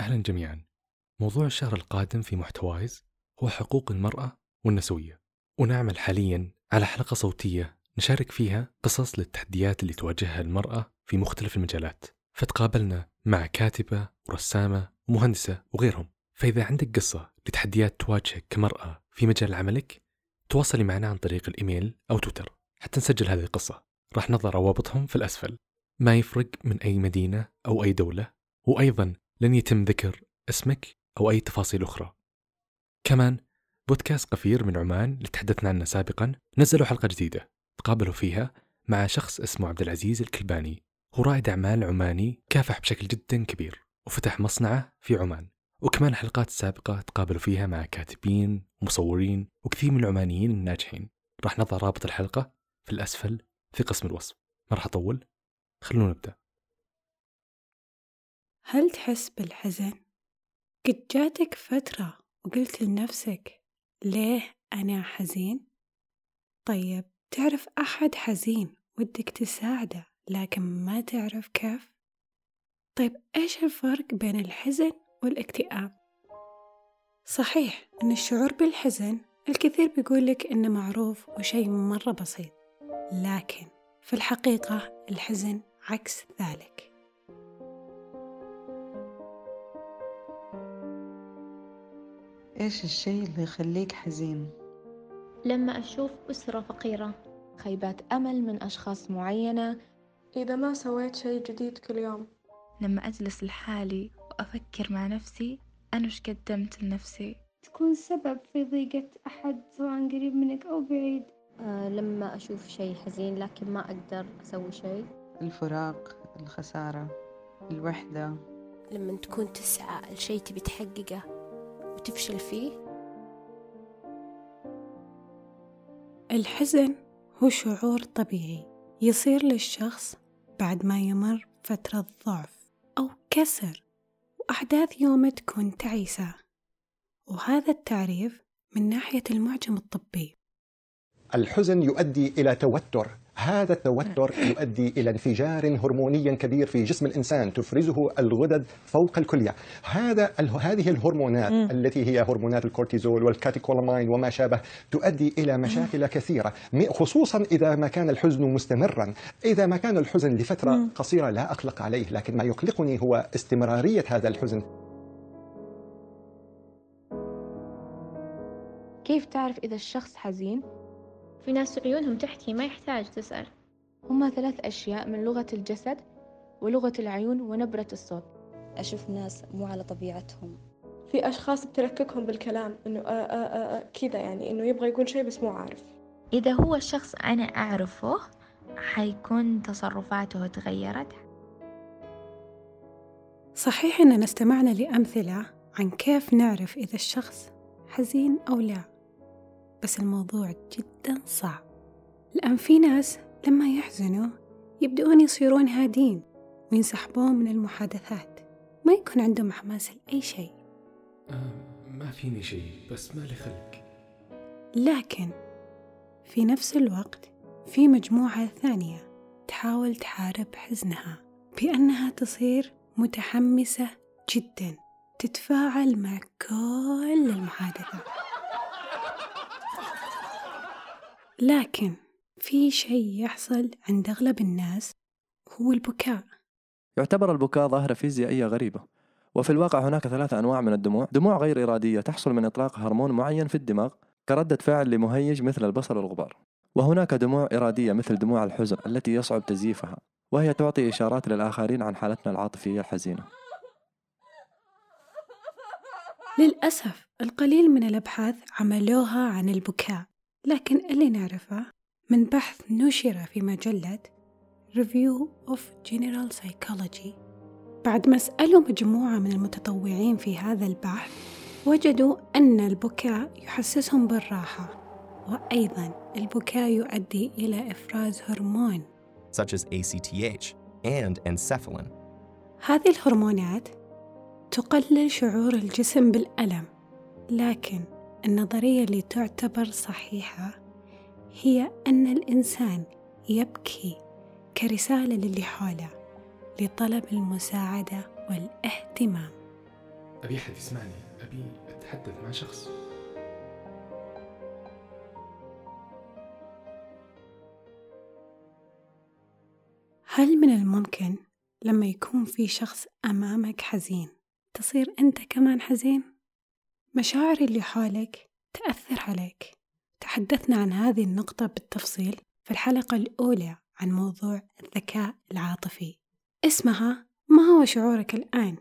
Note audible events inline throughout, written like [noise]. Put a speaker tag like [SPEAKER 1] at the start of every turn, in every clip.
[SPEAKER 1] أهلا جميعا. موضوع الشهر القادم في محتوايز هو حقوق المرأة والنسوية. ونعمل حاليا على حلقة صوتية نشارك فيها قصص للتحديات اللي تواجهها المرأة في مختلف المجالات. فتقابلنا مع كاتبة ورسامة ومهندسة وغيرهم. فإذا عندك قصة لتحديات تواجهك كمرأة في مجال عملك تواصلي معنا عن طريق الإيميل أو تويتر. حتى نسجل هذه القصة. راح نضع روابطهم في الأسفل. ما يفرق من أي مدينة أو أي دولة وأيضا لن يتم ذكر اسمك أو أي تفاصيل أخرى. كمان بودكاست قفير من عمان اللي تحدثنا عنه سابقا نزلوا حلقة جديدة تقابلوا فيها مع شخص اسمه عبد العزيز الكلباني. هو رائد أعمال عماني كافح بشكل جدا كبير وفتح مصنعه في عمان. وكمان الحلقات السابقة تقابلوا فيها مع كاتبين ومصورين وكثير من العمانيين الناجحين. راح نضع رابط الحلقة في الأسفل في قسم الوصف. ما راح أطول خلونا نبدأ.
[SPEAKER 2] هل تحس بالحزن؟ قد جاتك فترة وقلت لنفسك ليه أنا حزين؟ طيب تعرف أحد حزين ودك تساعده لكن ما تعرف كيف؟ طيب إيش الفرق بين الحزن والاكتئاب؟ صحيح أن الشعور بالحزن الكثير بيقولك إنه معروف وشيء مرة بسيط لكن في الحقيقة الحزن عكس ذلك
[SPEAKER 3] إيش الشيء اللي يخليك حزين؟
[SPEAKER 4] لما أشوف أسرة فقيرة
[SPEAKER 5] خيبات أمل من أشخاص معينة.
[SPEAKER 6] إذا ما سويت شيء جديد كل يوم.
[SPEAKER 5] لما أجلس لحالي وأفكر مع نفسي أنا وش قدمت لنفسي؟
[SPEAKER 7] تكون سبب في ضيقة أحد سواء قريب منك أو بعيد.
[SPEAKER 4] آه لما أشوف شيء حزين لكن ما أقدر أسوي شيء.
[SPEAKER 3] الفراق الخسارة الوحدة.
[SPEAKER 8] لما تكون تسعى لشيء تبي تحققه. وتفشل فيه؟
[SPEAKER 2] الحزن هو شعور طبيعي يصير للشخص بعد ما يمر فترة ضعف أو كسر وأحداث يومه تكون تعيسة وهذا التعريف من ناحية المعجم الطبي.
[SPEAKER 9] الحزن يؤدي إلى توتر هذا التوتر يؤدي إلى انفجار هرموني كبير في جسم الإنسان تفرزه الغدد فوق الكلية هذا هذه الهرمونات م. التي هي هرمونات الكورتيزول والكاتيكولامين وما شابه تؤدي إلى مشاكل كثيرة خصوصا إذا ما كان الحزن مستمرا إذا ما كان الحزن لفترة م. قصيرة لا أقلق عليه لكن ما يقلقني هو استمرارية هذا الحزن
[SPEAKER 5] كيف تعرف إذا الشخص حزين؟
[SPEAKER 4] في ناس عيونهم تحكي ما يحتاج تسأل.
[SPEAKER 5] هما ثلاث أشياء من لغة الجسد ولغة العيون ونبرة الصوت.
[SPEAKER 10] أشوف ناس مو على طبيعتهم.
[SPEAKER 6] في أشخاص بترككهم بالكلام إنه آه آه آه كذا يعني إنه يبغى يقول شيء بس مو عارف.
[SPEAKER 5] إذا هو الشخص أنا أعرفه حيكون تصرفاته تغيرت.
[SPEAKER 2] صحيح أننا استمعنا لأمثلة عن كيف نعرف إذا الشخص حزين أو لا. بس الموضوع جدا صعب. لأن في ناس لما يحزنوا يبدأون يصيرون هادين وينسحبون من المحادثات. ما يكون عندهم حماس لأي شيء.
[SPEAKER 1] آه ما فيني شيء بس ما لي خلق.
[SPEAKER 2] لكن في نفس الوقت في مجموعة ثانية تحاول تحارب حزنها بأنها تصير متحمسة جدا تتفاعل مع كل المحادثة. لكن في شيء يحصل عند أغلب الناس هو البكاء.
[SPEAKER 11] يعتبر البكاء ظاهرة فيزيائية غريبة وفي الواقع هناك ثلاثة أنواع من الدموع. دموع غير إرادية تحصل من إطلاق هرمون معين في الدماغ كردة فعل لمهيج مثل البصر والغبار. وهناك دموع إرادية مثل دموع الحزن التي يصعب تزييفها وهي تعطي إشارات للآخرين عن حالتنا العاطفية الحزينة.
[SPEAKER 2] للأسف القليل من الأبحاث عملوها عن البكاء. لكن اللي نعرفه من بحث نشر في مجلة Review of General Psychology بعد ما سألوا مجموعة من المتطوعين في هذا البحث وجدوا أن البكاء يحسسهم بالراحة وأيضا البكاء يؤدي إلى إفراز هرمون
[SPEAKER 12] such as ACTH and encephalin.
[SPEAKER 2] هذه الهرمونات تقلل شعور الجسم بالألم لكن النظرية اللي تعتبر صحيحة هي أن الإنسان يبكي كرسالة للي حوله لطلب المساعدة والاهتمام.
[SPEAKER 1] أبي أحد يسمعني؟ أبي أتحدث مع شخص.
[SPEAKER 2] هل من الممكن لما يكون في شخص أمامك حزين تصير أنت كمان حزين؟ مشاعر اللي حولك تأثر عليك تحدثنا عن هذه النقطة بالتفصيل في الحلقة الأولى عن موضوع الذكاء العاطفي اسمها ما هو شعورك الآن؟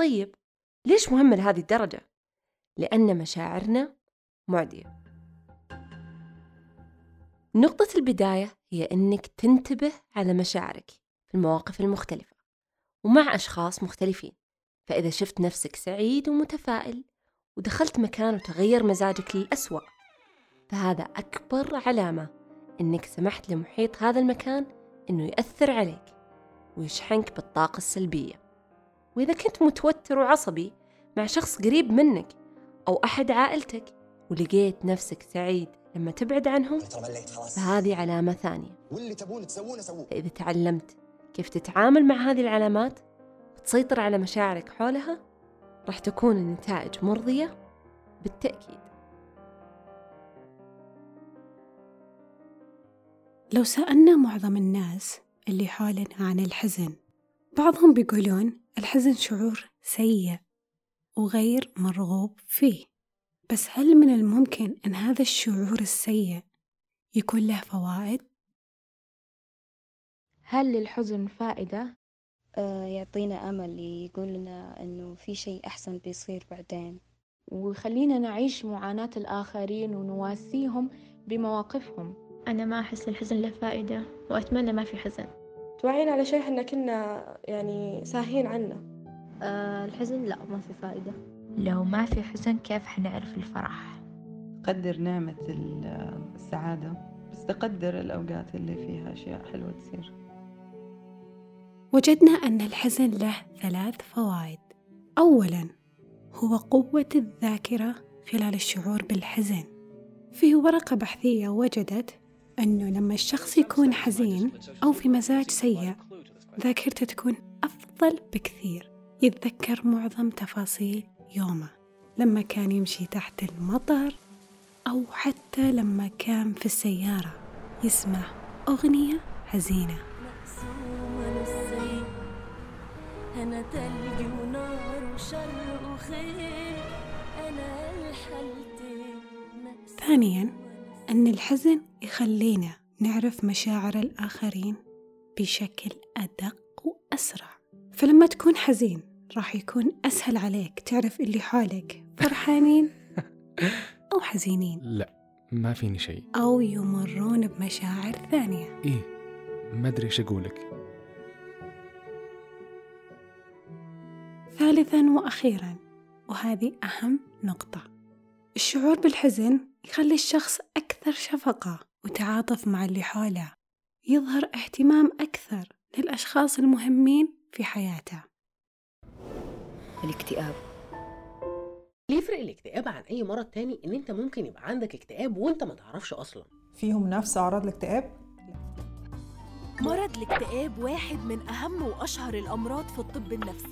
[SPEAKER 13] طيب ليش مهم لهذه الدرجة؟ لأن مشاعرنا معدية نقطة البداية هي أنك تنتبه على مشاعرك في المواقف المختلفة ومع أشخاص مختلفين فإذا شفت نفسك سعيد ومتفائل ودخلت مكان وتغير مزاجك للأسوأ فهذا أكبر علامة أنك سمحت لمحيط هذا المكان أنه يأثر عليك ويشحنك بالطاقة السلبية. وإذا كنت متوتر وعصبي مع شخص قريب منك أو أحد عائلتك ولقيت نفسك سعيد لما تبعد عنهم فهذه علامة ثانية.
[SPEAKER 14] واللي تبون تسوونه سووه.
[SPEAKER 13] فإذا تعلمت كيف تتعامل مع هذه العلامات وتسيطر على مشاعرك حولها راح تكون النتائج مرضية بالتأكيد
[SPEAKER 2] لو سألنا معظم الناس اللي حولنا عن الحزن بعضهم بيقولون الحزن شعور سيء وغير مرغوب فيه بس هل من الممكن أن هذا الشعور السيء يكون له فوائد؟
[SPEAKER 5] هل للحزن فائدة؟
[SPEAKER 10] آه يعطينا أمل يقول لنا إنه في شيء أحسن بيصير بعدين.
[SPEAKER 5] ويخلينا نعيش معاناة الآخرين ونواسيهم بمواقفهم. أنا ما أحس للحزن له فائدة وأتمنى ما في حزن.
[SPEAKER 6] توعينا على شيء إحنا كنا يعني ساهين عنه.
[SPEAKER 4] آه الحزن لا ما في فائدة.
[SPEAKER 5] لو ما في حزن كيف حنعرف الفرح؟
[SPEAKER 3] قدر نعمة السعادة بس تقدر الأوقات اللي فيها أشياء حلوة تصير.
[SPEAKER 2] وجدنا أن الحزن له ثلاث فوائد. أولا هو قوة الذاكرة خلال الشعور بالحزن. في ورقة بحثية وجدت أنه لما الشخص يكون حزين أو في مزاج سيء ذاكرته تكون أفضل بكثير. يتذكر معظم تفاصيل يومه لما كان يمشي تحت المطر أو حتى لما كان في السيارة يسمع أغنية حزينة.
[SPEAKER 15] أنا تلج ونار وشر وخير أنا الحالتين
[SPEAKER 2] ثانيا أن الحزن يخلينا نعرف مشاعر الآخرين بشكل أدق وأسرع. فلما تكون حزين راح يكون أسهل عليك تعرف اللي حولك فرحانين [laughs] أو حزينين.
[SPEAKER 1] لا ما فيني شيء.
[SPEAKER 2] أو يمرون بمشاعر ثانية.
[SPEAKER 1] إيه ما أدري إيش أقولك.
[SPEAKER 2] ثالثا وأخيرا وهذه أهم نقطة. الشعور بالحزن يخلي الشخص أكثر شفقة وتعاطف مع اللي حوله. يظهر اهتمام أكثر للأشخاص المهمين في حياته.
[SPEAKER 8] الاكتئاب.
[SPEAKER 16] اللي يفرق الاكتئاب عن أي مرض تاني؟ إن أنت ممكن يبقى عندك اكتئاب وأنت ما تعرفش أصلا.
[SPEAKER 17] فيهم نفس أعراض الاكتئاب؟
[SPEAKER 18] مرض الاكتئاب واحد من أهم وأشهر الأمراض في الطب النفسي.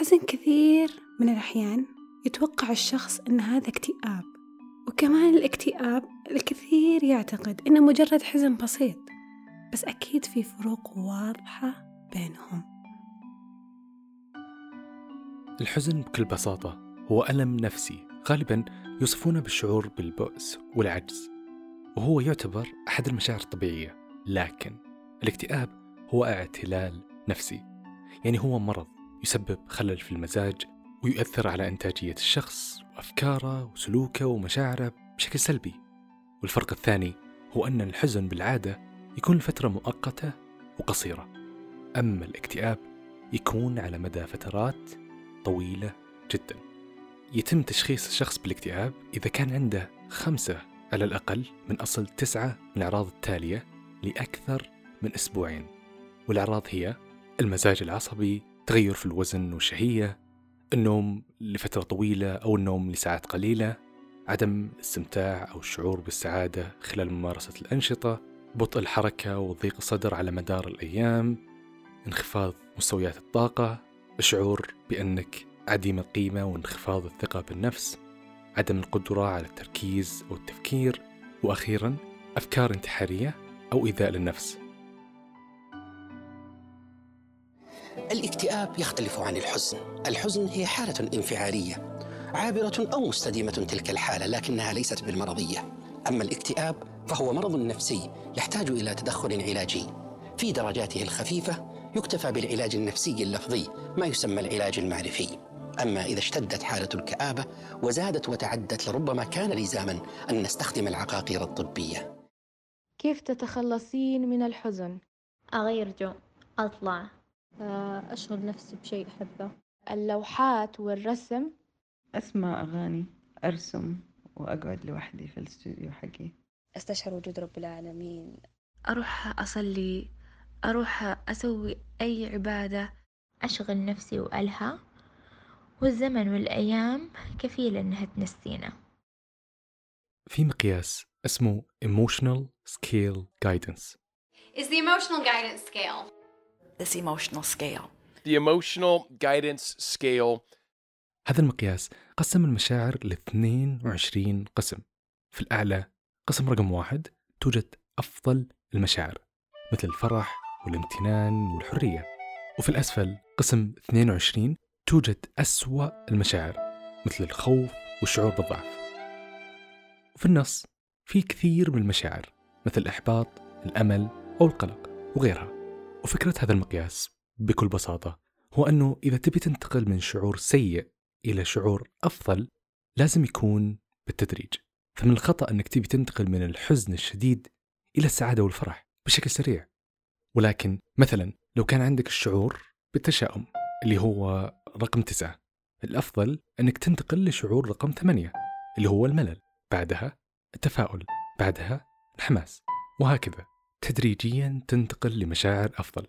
[SPEAKER 2] الحزن كثير من الأحيان يتوقع الشخص أن هذا اكتئاب. وكمان الاكتئاب الكثير يعتقد أنه مجرد حزن بسيط بس أكيد في فروق واضحة بينهم.
[SPEAKER 1] الحزن بكل بساطة هو ألم نفسي. غالبا يوصفونه بالشعور بالبؤس والعجز وهو يعتبر أحد المشاعر الطبيعية. لكن الاكتئاب هو اعتلال نفسي يعني هو مرض. يسبب خلل في المزاج ويؤثر على إنتاجية الشخص وأفكاره وسلوكه ومشاعره بشكل سلبي. والفرق الثاني هو أن الحزن بالعادة يكون لفترة مؤقتة وقصيرة. أما الاكتئاب يكون على مدى فترات طويلة جدا. يتم تشخيص الشخص بالاكتئاب إذا كان عنده خمسة على الأقل من أصل تسعة من الأعراض التالية لأكثر من أسبوعين. والأعراض هي المزاج العصبي تغير في الوزن والشهية النوم لفترة طويلة أو النوم لساعات قليلة عدم الاستمتاع أو الشعور بالسعادة خلال ممارسة الأنشطة بطء الحركة وضيق الصدر على مدار الأيام انخفاض مستويات الطاقة الشعور بأنك عديم القيمة وانخفاض الثقة بالنفس عدم القدرة على التركيز أو التفكير وأخيرا أفكار انتحارية أو إيذاء للنفس.
[SPEAKER 14] الاكتئاب يختلف عن الحزن. الحزن هي حالة انفعالية عابرة أو مستديمة تلك الحالة لكنها ليست بالمرضية. أما الاكتئاب فهو مرض نفسي يحتاج إلى تدخل علاجي. في درجاته الخفيفة يكتفى بالعلاج النفسي اللفظي ما يسمى العلاج المعرفي. أما إذا اشتدت حالة الكآبة وزادت وتعدت لربما كان لزاما أن نستخدم العقاقير الطبية.
[SPEAKER 5] كيف تتخلصين من الحزن؟
[SPEAKER 4] أغير جو أطلع. أشغل نفسي بشيء أحبه.
[SPEAKER 5] اللوحات والرسم.
[SPEAKER 3] أسمع أغاني أرسم وأقعد لوحدي في الاستوديو حقي.
[SPEAKER 10] أستشعر وجود رب العالمين.
[SPEAKER 19] أروح أصلي أروح أسوي أي عبادة.
[SPEAKER 5] أشغل نفسي وألهى والزمن والأيام كفيلة إنها تنسينا.
[SPEAKER 1] في مقياس اسمه Emotional Scale Guidance.
[SPEAKER 20] Is the emotional guidance scale.
[SPEAKER 18] This emotional scale.
[SPEAKER 21] The emotional guidance scale.
[SPEAKER 1] هذا المقياس قسم المشاعر ل 22 قسم. في الأعلى قسم رقم واحد توجد أفضل المشاعر مثل الفرح والامتنان والحرية. وفي الأسفل قسم 22 توجد أسوأ المشاعر مثل الخوف والشعور بالضعف. وفي النص في كثير من المشاعر مثل الإحباط الأمل أو القلق وغيرها. وفكرة هذا المقياس بكل بساطة هو أنه إذا تبي تنتقل من شعور سيء إلى شعور أفضل لازم يكون بالتدريج. فمن الخطأ أنك تبي تنتقل من الحزن الشديد إلى السعادة والفرح بشكل سريع. ولكن مثلا لو كان عندك الشعور بالتشاؤم اللي هو رقم تسعة الأفضل أنك تنتقل لشعور رقم ثمانية اللي هو الملل بعدها التفاؤل بعدها الحماس وهكذا. تدريجيا تنتقل لمشاعر أفضل.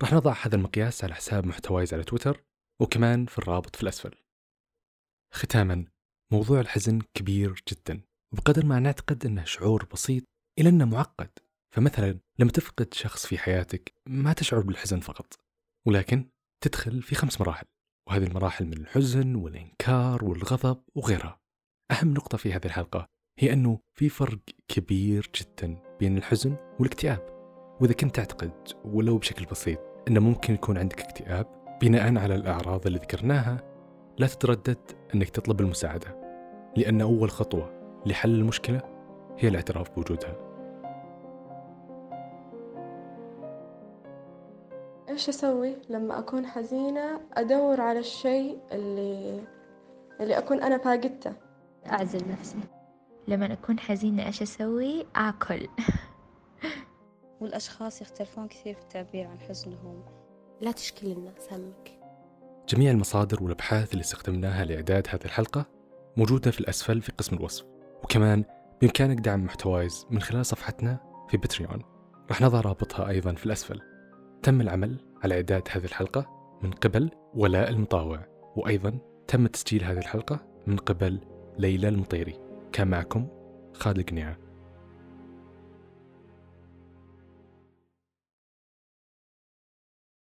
[SPEAKER 1] راح نضع هذا المقياس على حساب محتوايز على تويتر وكمان في الرابط في الأسفل. ختاما موضوع الحزن كبير جدا وبقدر ما نعتقد أنه شعور بسيط إلى أنه معقد. فمثلا لما تفقد شخص في حياتك ما تشعر بالحزن فقط ولكن تدخل في خمس مراحل وهذه المراحل من الحزن والإنكار والغضب وغيرها. أهم نقطة في هذه الحلقة هي أنه في فرق كبير جدا. بين الحزن والاكتئاب. وإذا كنت تعتقد ولو بشكل بسيط أنه ممكن يكون عندك اكتئاب بناء على الأعراض اللي ذكرناها لا تتردد أنك تطلب المساعدة لأن أول خطوة لحل المشكلة هي الاعتراف بوجودها.
[SPEAKER 6] إيش أسوي لما أكون حزينة؟ أدور على الشيء اللي اللي أكون أنا فاقدته.
[SPEAKER 5] أعزل نفسي. لما أكون حزينة إيش أسوي؟ آكل. [laughs]
[SPEAKER 10] والأشخاص يختلفون كثير في التعبير عن حزنهم.
[SPEAKER 8] لا تشكل الناس همك.
[SPEAKER 1] جميع المصادر والأبحاث اللي استخدمناها لإعداد هذه الحلقة موجودة في الأسفل في قسم الوصف. وكمان بإمكانك دعم محتوايز من خلال صفحتنا في باتريون راح نضع رابطها أيضا في الأسفل. تم العمل على إعداد هذه الحلقة من قبل ولاء المطاوع. وأيضا تم تسجيل هذه الحلقة من قبل ليلى المطيري. كان معكم خالد القنيعة.